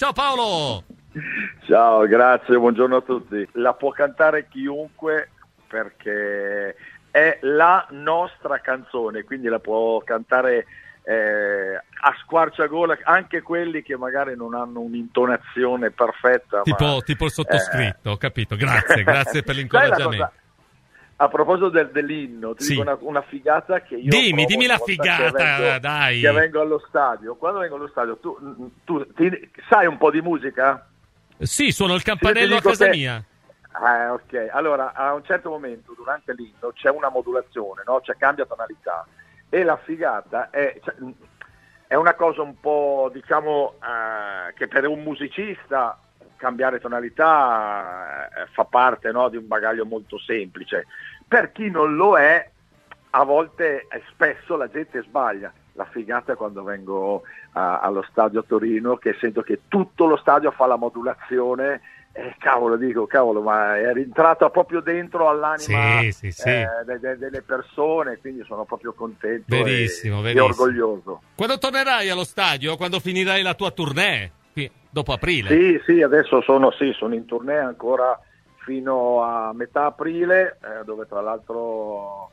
Ciao Paolo! Ciao, grazie, buongiorno a tutti. La può cantare chiunque perché è la nostra canzone, quindi la può cantare eh, a squarciagola anche quelli che magari non hanno un'intonazione perfetta. Tipo, ma, tipo il sottoscritto, eh... ho capito. Grazie, grazie per l'incoraggiamento. A proposito del, dell'inno, ti sì. dico una, una, figata che io. Dimmi, dimmi la figata, che vengo, dai. Che vengo allo stadio. Quando vengo allo stadio, tu, tu ti, sai un po' di musica? Sì, suono il campanello a casa che... mia. Eh, ok, allora a un certo momento durante l'inno c'è una modulazione, no? cioè cambia tonalità e la figata è, cioè, è una cosa un po' diciamo eh, che per un musicista cambiare tonalità eh, fa parte no, di un bagaglio molto semplice, per chi non lo è a volte eh, spesso la gente sbaglia. La figata è quando vengo a, allo stadio a Torino che sento che tutto lo stadio fa la modulazione eh, cavolo, dico, cavolo, ma è rientrata proprio dentro all'anima sì, sì, sì. Eh, de, de, delle persone, quindi sono proprio contento verissimo, e, verissimo. e, orgoglioso. Quando tornerai allo stadio? Quando finirai la tua tournée? Dopo aprile? Sì, sì, adesso sono, sì, sono in tournée ancora fino a metà aprile, eh, dove tra l'altro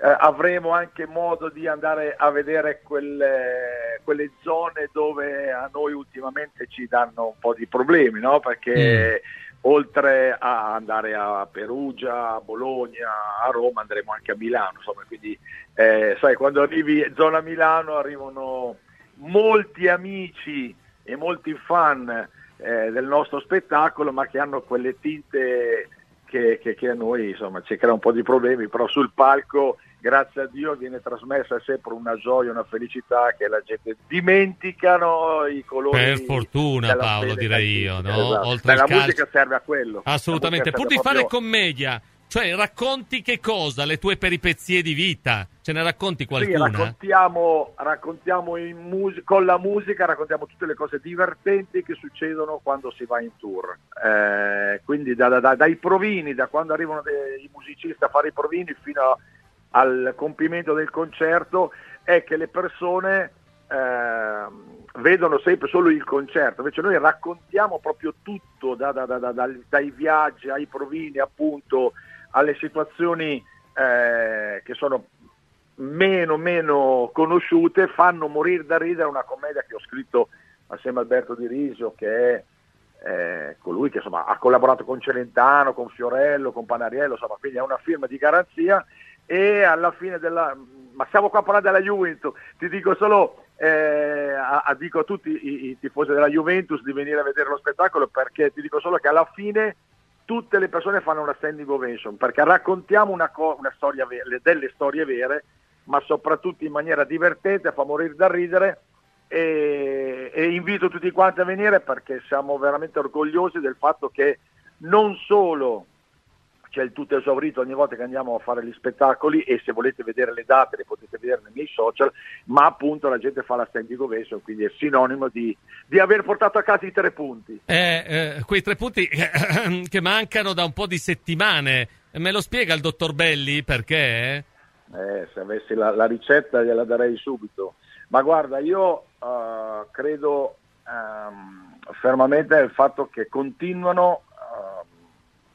eh, avremo anche modo di andare a vedere quelle, quelle, zone dove a noi ultimamente ci danno un po' di problemi, no? perché mm. oltre a andare a Perugia, a Bologna, a Roma andremo anche a Milano, insomma, quindi eh, sai quando arrivi in zona Milano arrivano molti amici e molti fan eh, del nostro spettacolo ma che hanno quelle tinte che, che, che a noi insomma, ci crea un po' di problemi, però sul palco grazie a Dio viene trasmessa sempre una gioia, una felicità che la gente dimenticano i colori. Per fortuna Paolo direi io, no? Esatto. Oltre la calcio... musica serve a quello. Assolutamente, pur di proprio... fare commedia, cioè racconti che cosa? Le tue peripezie di vita? Ce ne racconti qualcuna? Sì, raccontiamo, raccontiamo mus- con la musica, raccontiamo tutte le cose divertenti che succedono quando si va in tour. Eh, quindi da, da, dai provini, da quando arrivano dei, i musicisti a fare i provini fino a al compimento del concerto è che le persone eh, vedono sempre solo il concerto, invece noi raccontiamo proprio tutto, da, da, da, dai viaggi ai provini appunto alle situazioni eh, che sono meno meno conosciute, fanno morire da ridere una commedia che ho scritto assieme a Alberto Di Risio che è eh, colui che insomma, ha collaborato con Celentano, con Fiorello, con Panariello, insomma, quindi è una firma di garanzia. E alla fine della... ma stiamo qua a parlare della Juventus, ti dico solo, eh, a, a, dico a tutti i, i, tifosi della Juventus di venire a vedere lo spettacolo perché ti dico solo che alla fine tutte le persone fanno una standing ovation perché raccontiamo una, co- una vera, delle storie vere ma soprattutto in maniera divertente, fa morire da ridere e, e invito tutti quanti a venire perché siamo veramente orgogliosi del fatto che non solo c'è il tutto esaurito ogni volta che andiamo a fare gli spettacoli e se volete vedere le date le potete vedere nei miei social, ma appunto la gente fa la standing ovation, quindi è sinonimo di, di aver portato a casa i tre punti. Eh, eh, quei tre punti che mancano da un po' di settimane, me lo spiega il dottor Belli perché? Eh, se avessi la, la, ricetta gliela darei subito, ma guarda io uh, credo um, fermamente nel fatto che continuano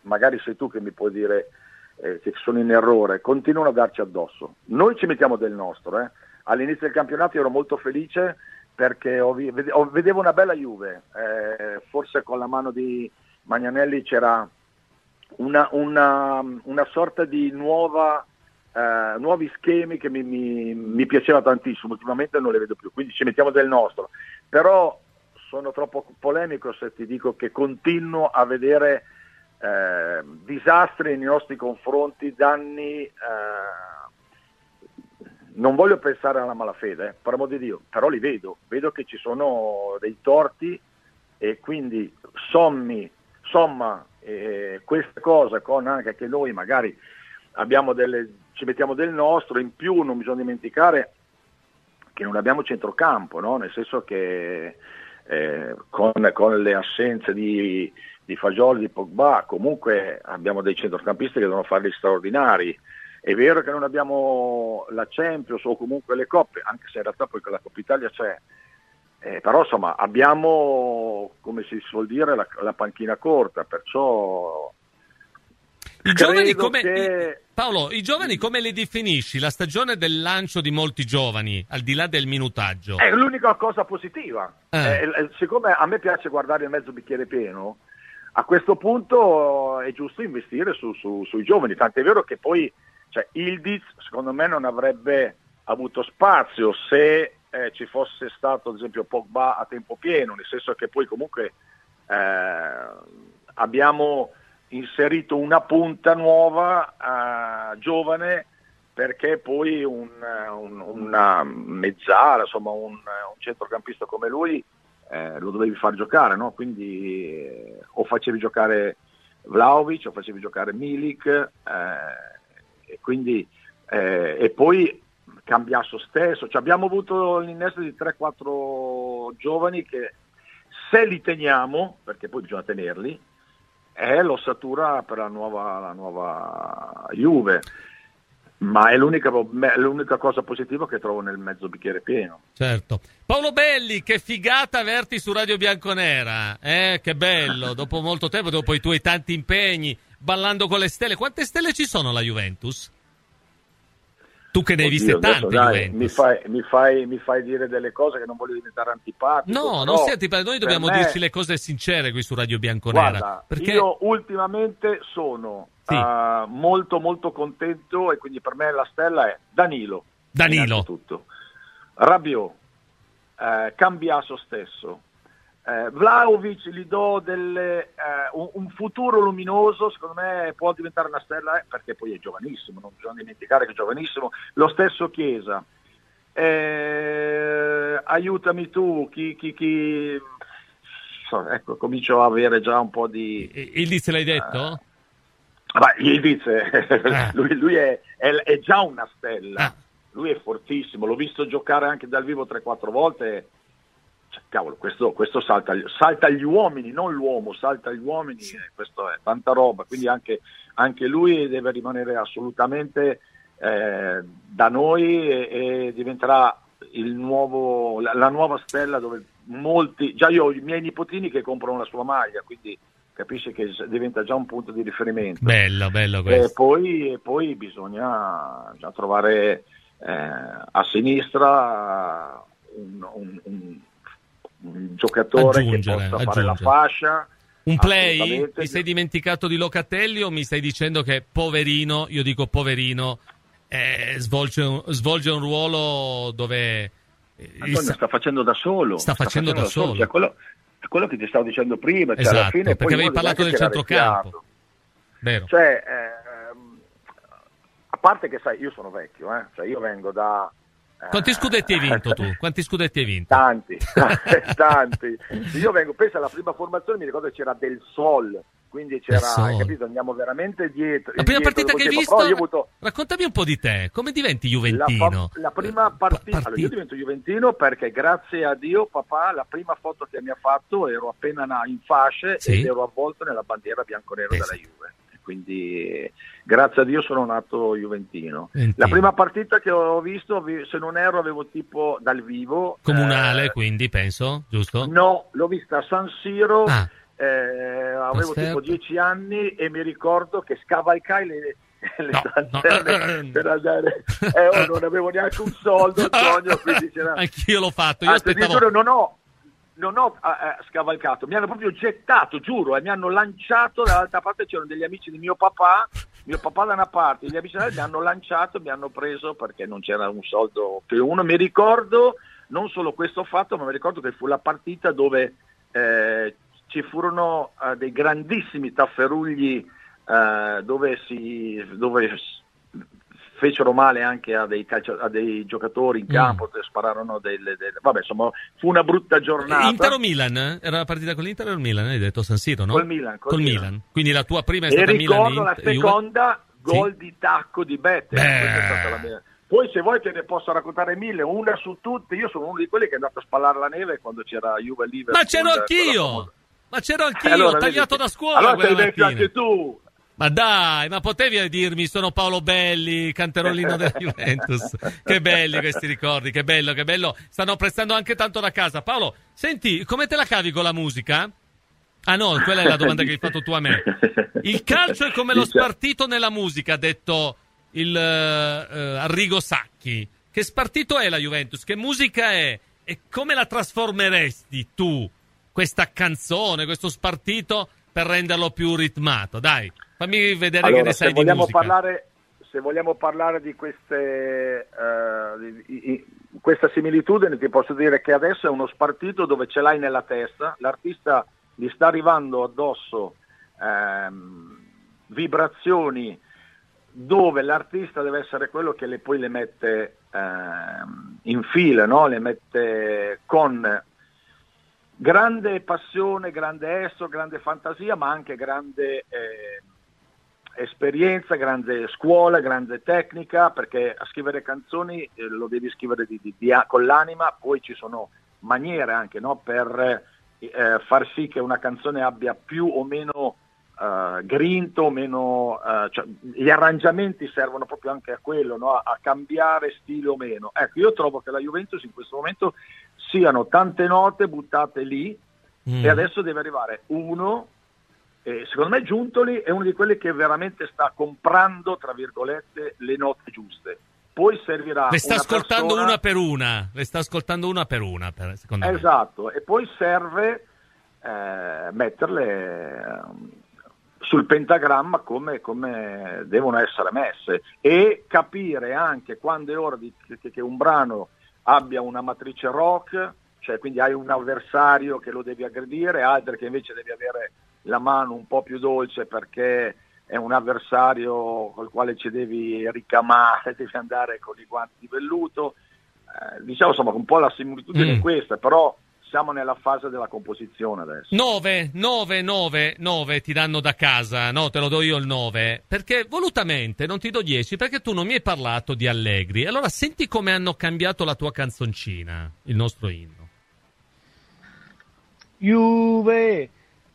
magari sei tu che mi puoi dire eh, che sono in errore, continuano a darci addosso. Noi ci mettiamo del nostro. Eh. All'inizio del campionato ero molto felice perché ho, ho, vedevo una bella Juve, eh, forse con la mano di Magnanelli c'era una, una, una sorta di nuova, eh, nuovi schemi che mi, mi, mi piaceva tantissimo, ultimamente non le vedo più, quindi ci mettiamo del nostro. Però sono troppo polemico se ti dico che continuo a vedere eh, disastri nei nostri confronti, danni... Eh, non voglio pensare alla malafede, eh, per amor di Dio, però li vedo, vedo che ci sono dei torti e quindi sommi, somma eh, questa cosa con anche che noi magari delle, ci mettiamo del nostro, in più non bisogna dimenticare che non abbiamo centrocampo, no? nel senso che eh, con, con, le assenze di, di Fagioli, di Pogba, comunque abbiamo dei centrocampisti che devono farli straordinari. È vero che non abbiamo la Champions o comunque le coppe, anche se in realtà poi con la Coppa Italia c'è, Eh, però insomma abbiamo, come si suol dire, la, la panchina corta, perciò... I giovani come, che... Paolo, i giovani come li definisci? La stagione del lancio di molti giovani, al di là del minutaggio? È l'unica cosa positiva. Eh. Eh, siccome a me piace guardare il mezzo bicchiere pieno, a questo punto è giusto investire su, su, sui giovani, tant'è vero che poi cioè, Ildiz secondo me non avrebbe avuto spazio se eh, ci fosse stato ad esempio Pogba a tempo pieno, nel senso che poi comunque eh, abbiamo inserito una punta nuova, eh, giovane, perché poi un, un, una mezzala, insomma un, un centrocampista come lui eh, lo dovevi far giocare, no? quindi eh, o facevi giocare Vlaovic o facevi giocare Milik eh, e, quindi, eh, e poi Cambiasso stesso, cioè, abbiamo avuto l'innesto di 3-4 giovani che se li teniamo, perché poi bisogna tenerli, è l'ossatura per la nuova, la nuova Juve ma è l'unica, l'unica, cosa positiva che trovo nel mezzo bicchiere pieno. Certo. Paolo Belli, che figata averti su Radio Bianconera, eh? che bello, dopo molto tempo, dopo i tuoi tanti impegni, ballando con le stelle. Quante stelle ci sono alla Juventus? Tu che ne hai viste tante, dai, mi, fai, mi, fai, mi fai, dire delle cose che non voglio diventare antipatico. No, non sei antipatico, noi dobbiamo me... dirci le cose sincere qui su Radio Bianconera. Guarda, perché... io ultimamente sono sì. uh, molto molto contento e quindi per me la stella è Danilo. Danilo. Tutto. Rabiot, eh, Cambiaso stesso, eh, Vlaovic gli do delle, eh, un, un, futuro luminoso, secondo me può diventare una stella eh, perché poi è giovanissimo, non bisogna dimenticare che è giovanissimo. Lo stesso Chiesa. Eh, aiutami tu, chi, chi, chi... ecco, comincio a avere già un po' di... Il Diz l'hai detto? Uh, il Diz, lui, lui è, è, è, già una stella, ah. lui è fortissimo, l'ho visto giocare anche dal vivo 3-4 volte cioè, cavolo, questo, questo salta, salta, gli uomini, non l'uomo, salta gli uomini, sì. questo è tanta roba, quindi anche, anche lui deve rimanere assolutamente eh, da noi e, e diventerà nuovo, la, la, nuova stella dove molti, già io ho i miei nipotini che comprano la sua maglia, quindi capisce che diventa già un punto di riferimento. Bello, bello questo. E poi, e poi bisogna già trovare eh, a sinistra un, un, un un giocatore aggiungere, che possa aggiungere. fare la fascia. Un play? Ti sei dimenticato di Locatelli o mi stai dicendo che poverino, io dico poverino, eh, svolge, un, svolge, un, ruolo dove... Eh, Antonio sta facendo da solo. Sta, sta facendo, facendo, da, solo. solo. Cioè, quello, quello, che ti stavo dicendo prima. Cioè, esatto, fine, perché avevi parlato del centrocampo. Vero. Cioè, eh, a parte che sai, io sono vecchio, eh? cioè, io vengo da quanti scudetti hai vinto tu? Quanti scudetti hai vinto? Tanti, tanti. Io vengo, penso alla prima formazione, mi ricordo che c'era Del Sol, quindi c'era, hai capito, andiamo veramente dietro. La prima dietro partita che hai visto? Avuto... Raccontami un po' di te, come diventi Juventino? La, la prima partita, allora, io divento Juventino perché grazie a Dio papà la prima foto che mi ha fatto ero appena in fasce sì? ed ero avvolto nella bandiera bianconera della Juve quindi grazie a Dio sono nato Juventino. Entino. La prima partita che ho visto, se non ero, avevo tipo dal vivo. Comunale, eh, quindi penso, giusto? No, l'ho vista a San Siro, ah. eh, avevo tipo dieci anni e mi ricordo che scavalcai le, le no, no. per andare eh, oh, non avevo neanche un soldo Antonio quindi c'era... anch'io l'ho fatto io Anzi, aspettavo... non ho non ho eh, scavalcato, mi hanno proprio gettato, giuro, e mi hanno lanciato dall'altra parte, c'erano degli amici di mio papà, mio papà da una parte, gli amici dall'altra, mi hanno lanciato, mi hanno preso perché non c'era un soldo più uno. Mi ricordo non solo questo fatto, ma mi ricordo che fu la partita dove eh, ci furono eh, dei grandissimi tafferugli eh, dove, si, dove fecero male anche a dei, calcio- a dei giocatori in mm. campo, mm. spararono delle, delle, Vabbè, insomma, fu una brutta giornata. Inter o Milan? Era la partita con l'Inter o il Milan? Hai detto San Siro, no? Col Milan. Col, Milan. Milan. Quindi la tua prima è stata e Milan ricordo la seconda sì? gol di tacco di Better. Poi se vuoi te ne posso raccontare mille, una su tutte, io sono uno di quelli che è andato a spallare la neve quando c'era Juve Liverpool. Ma c'ero anch'io! Ma c'ero anch'io, allora, tagliato da scuola Allora sei vecchio anche tu, Ma dai, ma potevi dirmi sono Paolo Belli, canterolino della Juventus. che belli questi ricordi, che bello, che bello. Stanno prestando anche tanto da casa. Paolo, senti, come te la cavi con la musica? Ah no, quella è la domanda che hai fatto tu a me. Il calcio è come lo spartito nella musica, ha detto il uh, Arrigo Sacchi. Che spartito è la Juventus? Che musica è? E come la trasformeresti tu, questa canzone, questo spartito, per renderlo più ritmato? Dai. Fammi vedere allora, che ne sai di musica. Parlare, se vogliamo parlare di queste, uh, di, di, questa similitudine, ti posso dire che adesso è uno spartito dove ce l'hai nella testa, l'artista gli sta arrivando addosso ehm, vibrazioni dove l'artista deve essere quello che le, poi le mette ehm, in fila, no? le mette con grande passione, grande esso, grande fantasia, ma anche grande eh, esperienza, grande scuola, grande tecnica, perché a scrivere canzoni eh, lo devi scrivere di, di, di, con l'anima, poi ci sono maniere anche no? per eh, far sì che una canzone abbia più o meno Uh, grinto, meno, uh, cioè, gli arrangiamenti servono proprio anche a quello, no? a, a, cambiare stile o meno. Ecco, io trovo che la Juventus in questo momento siano tante note buttate lì mm. e adesso deve arrivare uno e secondo me Giuntoli è uno di quelli che veramente sta comprando, tra virgolette, le note giuste. Poi servirà. Le sta ascoltando persona... una per una, le sta ascoltando una per una, per, secondo esatto. me. Esatto, e poi serve eh, metterle eh, sul pentagramma come, come, devono essere messe e capire anche quando è ora di, che, che un brano abbia una matrice rock, cioè quindi hai un avversario che lo devi aggredire, altri che invece devi avere la mano un po' più dolce perché è un avversario col quale ci devi ricamare, devi andare con i guanti di velluto. Eh, diciamo insomma un po' la similitudine mm. è questa, però siamo nella fase della composizione adesso. 9, 9, 9, 9 ti danno da casa, no? Te lo do io il 9, perché volutamente non ti do 10 perché tu non mi hai parlato di Allegri. Allora senti come hanno cambiato la tua canzoncina, il nostro inno. Juve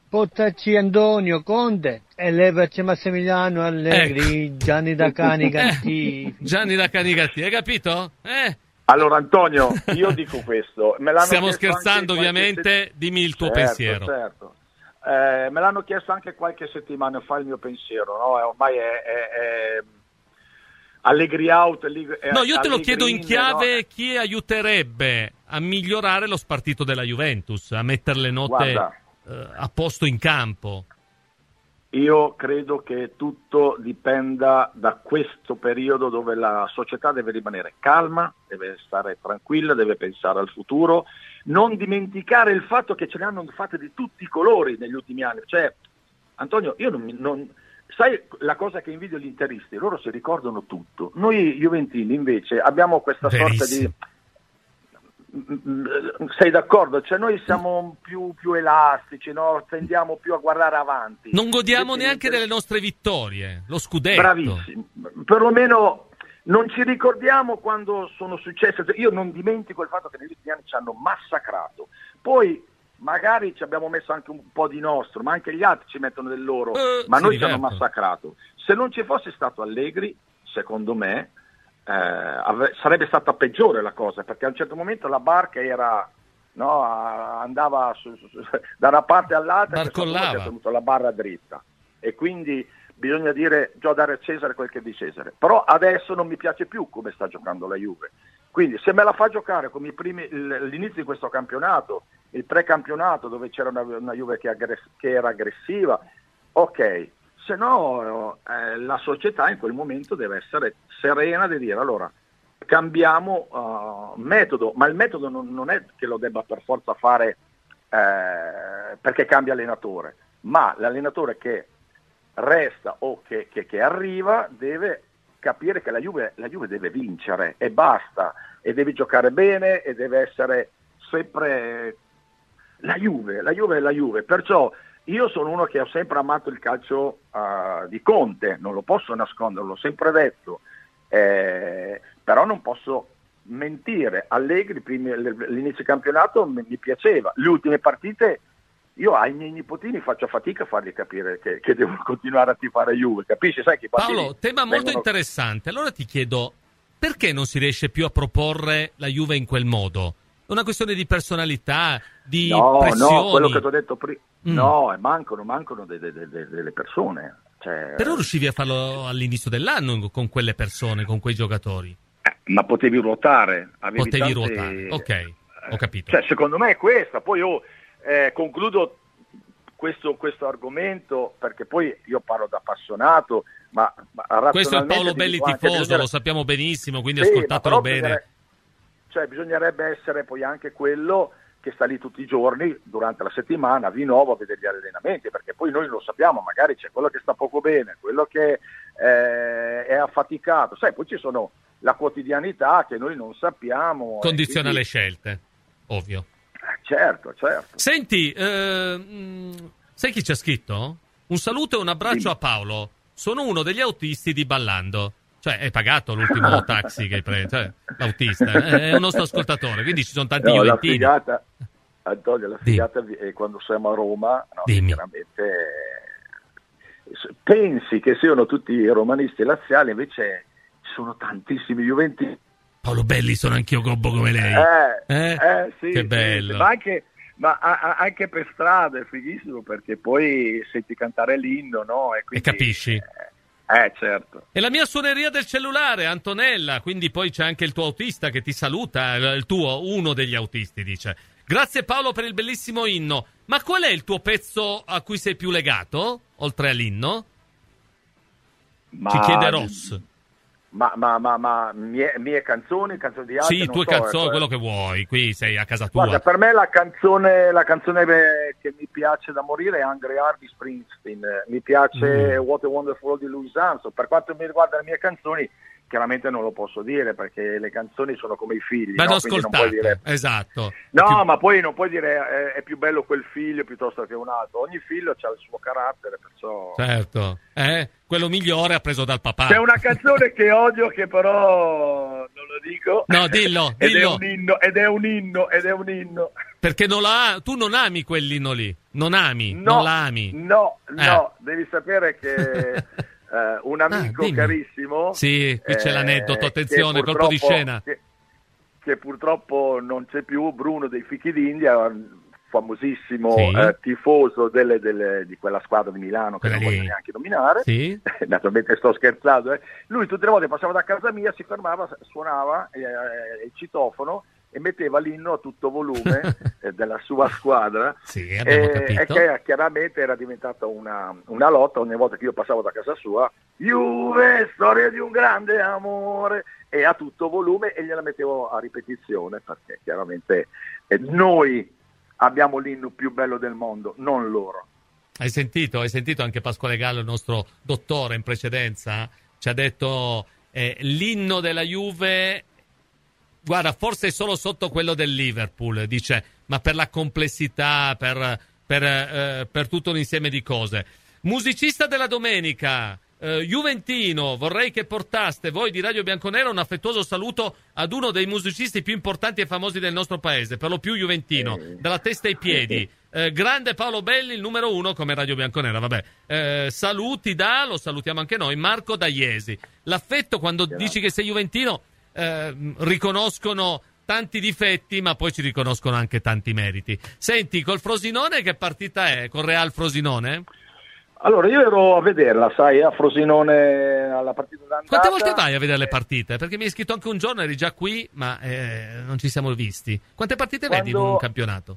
Portaci Antonio Conte e levaci Massimiliano Allegri, ecco. Gianni da Cani Cattivi. Eh, Gianni da Cani Cattivi, hai capito? Eh? Allora Antonio, io dico questo. Stiamo scherzando ovviamente, dimmi il tuo certo, pensiero. Certo. Eh, me l'hanno chiesto anche qualche settimana fa il mio pensiero, no? ormai è, è, è... Allegri out. È, no, io te lo chiedo in chiave no? chi aiuterebbe a migliorare lo spartito della Juventus, a mettere le note... Guarda eh, a posto in campo? Io credo che tutto dipenda da questo periodo dove la società deve rimanere calma, deve stare tranquilla, deve pensare al futuro, non dimenticare il fatto che ce ne hanno fatte di tutti i colori negli ultimi anni. Cioè, Antonio, io non, non sai la cosa che invidio gli interisti? Loro si ricordano tutto. Noi Juventini invece abbiamo questa Verissimo. sorta di sei d'accordo? Cioè noi siamo più, più elastici, no? tendiamo più a guardare avanti. Non godiamo Invece, neanche delle nostre vittorie, lo scudetto. Bravissimo, perlomeno non ci ricordiamo quando sono successe, io non dimentico il fatto che negli ultimi anni ci hanno massacrato, poi magari ci abbiamo messo anche un po' di nostro, ma anche gli altri ci mettono del loro, uh, ma noi ci hanno massacrato. Se non ci fosse stato Allegri, secondo me, eh, sarebbe stata peggiore la cosa, perché a un certo momento la barca era, no, andava su, su, da una parte all'altra e ha tenuto la barra dritta. E quindi bisogna dire, già dare a Cesare quel che è di Cesare. Però adesso non mi piace più come sta giocando la Juve. Quindi se me la fa giocare come primi, l'inizio di questo campionato, il precampionato dove c'era una, una Juve che, aggress- che era aggressiva, ok, se no eh, la società in quel momento deve essere serena di dire allora cambiamo uh, metodo, ma il metodo non, non, è che lo debba per forza fare eh, perché cambia allenatore, ma l'allenatore che resta o che, che, che arriva deve capire che la Juve, la Juve, deve vincere e basta, e deve giocare bene e deve essere sempre la Juve, la Juve è la Juve, perciò io sono uno che ho sempre amato il calcio uh, di Conte, non lo posso nascondere, l'ho sempre detto, eh, però non posso mentire. Allegri, primi, l'inizio campionato mi, piaceva, le ultime partite io ai miei nipotini faccio fatica a fargli capire che, che devono continuare a tifare Juve, capisci? Sai che Paolo, tema molto vengono... interessante. Allora ti chiedo, perché non si riesce più a proporre la Juve in quel modo? È una questione di personalità, di no, pressioni? No, quello che ti ho detto prima. Mm. No, mancano, mancano delle, delle, delle persone. Cioè... Però riuscivi a farlo all'inizio dell'anno con quelle persone, con quei giocatori? Eh, ma potevi ruotare. Potevi tante... ruotare, ok, ho capito. Cioè, secondo me è questa. Poi io eh, concludo questo, questo, argomento perché poi io parlo da appassionato, ma, ma questo è Paolo Belli tifoso, bisogna... lo sappiamo benissimo, quindi sì, ascoltatelo bene. Bisognerebbe, cioè, bisognerebbe essere poi anche quello che sta lì tutti i giorni durante la settimana vi nuovo a vedere gli allenamenti, perché poi noi lo sappiamo, magari c'è quello che sta poco bene, quello che eh, è affaticato, sai, poi ci sono la quotidianità che noi non sappiamo. Condiziona quindi... le scelte, ovvio. Eh, certo, certo. Senti, eh, sai chi c'è scritto? Un saluto e un abbraccio Dimmi. a Paolo. Sono uno degli autisti di Ballando. Cioè, hai pagato l'ultimo taxi che hai preso, cioè, l'autista, eh, è un nostro ascoltatore, quindi ci sono tanti no, juventini. La figata, Antonio, la figata è quando siamo a Roma, no, chiaramente eh, pensi che siano tutti romanisti laziali, invece ci sono tantissimi juventini. Paolo Belli sono anch'io gobbo come lei. Eh, eh? eh sì, che bello. Sì, ma anche, ma anche per strada è fighissimo perché poi senti cantare l'inno, no? E, quindi, e capisci. Eh, eh, certo. E la mia suoneria del cellulare, Antonella, quindi poi c'è anche il tuo autista che ti saluta, il tuo, uno degli autisti, dice. Grazie Paolo per il bellissimo inno. Ma qual è il tuo pezzo a cui sei più legato, oltre all'inno? Ma... Ci chiede Ross. Ma, ma, ma, ma mie, mie, canzoni, canzoni di altri? Sì, tue so, canzoni, ecco. quello che vuoi, qui sei a casa tua. Guarda, per me la canzone, la canzone che mi piace da morire è Angry Heart di Springsteen, mi piace mm. What a Wonderful World di Louis Armstrong, per quanto mi riguarda le mie canzoni chiaramente non lo posso dire perché le canzoni sono come i figli. Vanno no? ascoltate, dire... esatto. No, più... ma poi non puoi dire è, è, più bello quel figlio piuttosto che un altro. Ogni figlio ha il suo carattere, perciò... Certo, eh? quello migliore ha preso dal papà. C'è una canzone che odio che però non lo dico. No, dillo, ed dillo. È un inno, ed è un inno, ed è un inno. Perché non la... tu non ami quell'inno lì, non ami, no, non la ami. No, no, eh. devi sapere che... eh, un ah, amico ah, carissimo. Sì, qui c'è eh, l'aneddoto, attenzione, colpo di scena. Che, che, purtroppo non c'è più, Bruno dei Fichi d'India, famosissimo sì. eh, tifoso delle, delle, di quella squadra di Milano che Quella non voglio neanche nominare, sì. naturalmente sto scherzando, eh. lui tutte le volte passava da casa mia, si fermava, suonava il citofono e metteva l'inno a tutto volume eh, della sua squadra. Sì, e, e, che chiaramente era diventata una, una, lotta ogni volta che io passavo da casa sua. Juve, storia di un grande amore. E a tutto volume e gliela mettevo a ripetizione perché chiaramente eh, noi abbiamo l'inno più bello del mondo, non loro. Hai sentito, hai sentito anche Pasquale Gallo, il nostro dottore in precedenza, ci ha detto eh, l'inno della Juve guarda, forse solo sotto quello del Liverpool, dice, ma per la complessità, per, per, eh, per tutto un insieme di cose. Musicista della domenica, eh, Juventino, vorrei che portaste voi di Radio Bianconero un affettuoso saluto ad uno dei musicisti più importanti e famosi del nostro paese, per lo più Juventino, eh. dalla testa ai piedi. Eh, grande Paolo Belli, il numero uno come Radio Bianconera. Vabbè, eh, saluti da, lo salutiamo anche noi, Marco Dagliesi. L'affetto quando Grazie. dici che sei Juventino eh, riconoscono tanti difetti, ma poi ci riconoscono anche tanti meriti. Senti, col Frosinone che partita è? Con Real Frosinone? Allora, io ero a vederla, sai, a Frosinone alla partita d'andata. Quante volte vai a vedere le partite? Perché mi hai scritto anche un giorno, eri già qui, ma eh, non ci siamo visti. Quante partite Quando... vedi in un campionato?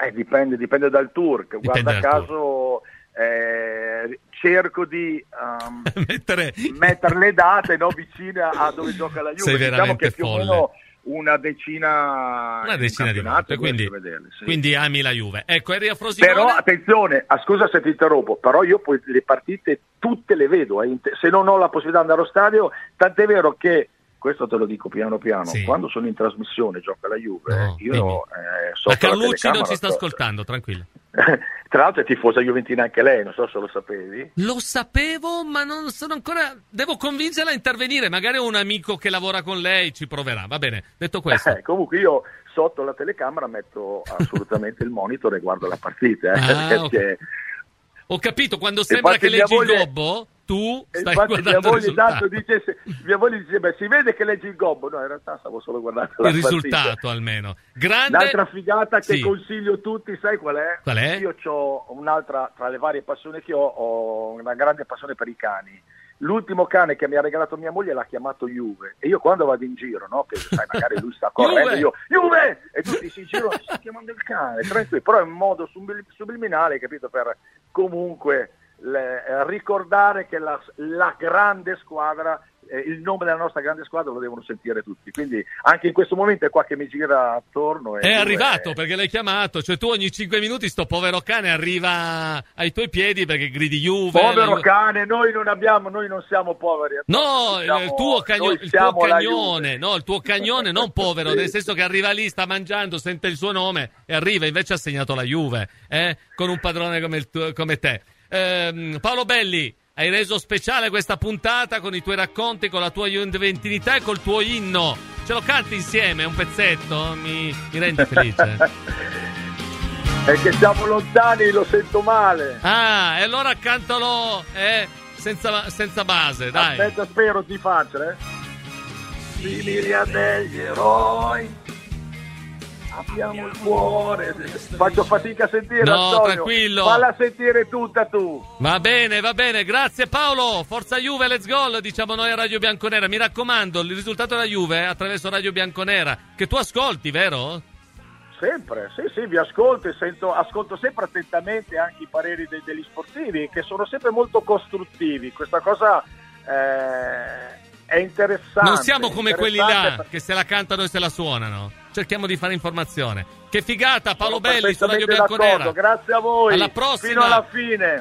Eh, dipende, dipende dal tour. Dipende Guarda caso, tour. Eh, cerco di um, mettere... mettere... le date no, vicine a dove gioca la Juve. Sei diciamo veramente diciamo folle. Meno una decina, una decina di volte quindi, vederle, sì. quindi, ami la Juve ecco eri a Frosinone però attenzione ah, scusa se ti interrompo però io poi le partite tutte le vedo eh, se non ho la possibilità di andare allo stadio tant'è vero che questo te lo dico piano piano sì. quando sono in trasmissione gioca la Juve no, io eh, so ma Carlucci non ci sta ascoltando tranquillo Tra l'altro è tifosa Juventina anche lei, non so se lo sapevi. Lo sapevo, ma non sono ancora. Devo convincerla a intervenire. Magari ho un amico che lavora con lei, ci proverà. Va bene, detto questo. Eh, comunque io sotto la telecamera metto assolutamente il monitor e guardo la partita. Eh, Ah, perché... ok. Ho capito, quando sembra che leggi moglie- il gobbo, tu stai mia guardando il moglie tanto risultato. dice, se- mia moglie dice, beh, si vede che leggi il gobbo. No, in realtà stavo solo guardando Il partita. risultato almeno. Grande. L'altra figata che Sì. consiglio a tutti, sai qual è? Qual è? Io ho un'altra, tra le varie passioni che ho, ho una grande passione per i cani. L'ultimo cane che mi ha regalato mia moglie l'ha chiamato Juve e io quando vado in giro, no, che sai, magari lui sta correndo, Juve! io Juve! E tutti si girano, sta chiamando il cane, tranquillo, però in modo subli- subliminale, capito, per comunque le- eh, ricordare che la, la grande squadra, eh, il nome della nostra grande squadra lo devono sentire tutti. Quindi anche in questo momento è qua che mi gira attorno. È arrivato perché l'hai chiamato, cioè tu ogni 5 minuti sto povero cane arriva ai tuoi piedi perché gridi Juve. Povero la- cane, noi non abbiamo, noi non siamo poveri. No, siamo- il tuo, cagno- il tuo cagnone, no, il tuo cagnone non povero, Sì. nel senso che arriva lì, sta mangiando, sente il suo nome e arriva, invece ha segnato la Juve, eh, con un padrone come, il tuo- come te. Ehm, Paolo Belli, hai reso speciale questa puntata con i tuoi racconti, con la tua juventinità e col tuo inno. Ce lo canti insieme, un pezzetto? Mi, mi rendi felice. È che siamo lontani, lo sento male. Ah, e allora cantalo eh, senza, senza base, dai. Aspetta, spero di facile. Simili a degli eroi. Abbiamo il cuore. Faccio fatica a sentire. No, Antonio. tranquillo. Falla sentire tutta tu. Va bene, va bene, grazie Paolo. Forza Juve, let's go, diciamo noi a Radio Bianconera. Mi raccomando, il risultato della Juve attraverso Radio Bianconera, che tu ascolti, vero? Sempre, sì, sì, vi ascolto e sento, ascolto sempre attentamente anche i pareri de- degli sportivi che sono sempre molto costruttivi. Questa cosa eh, è interessante. non siamo come quelli là per- che se la cantano e se la suonano. Cerchiamo di fare informazione. Che figata, Paolo Sono Belli su Radio Bianconera. Grazie a voi. Alla prossima. Fino alla fine.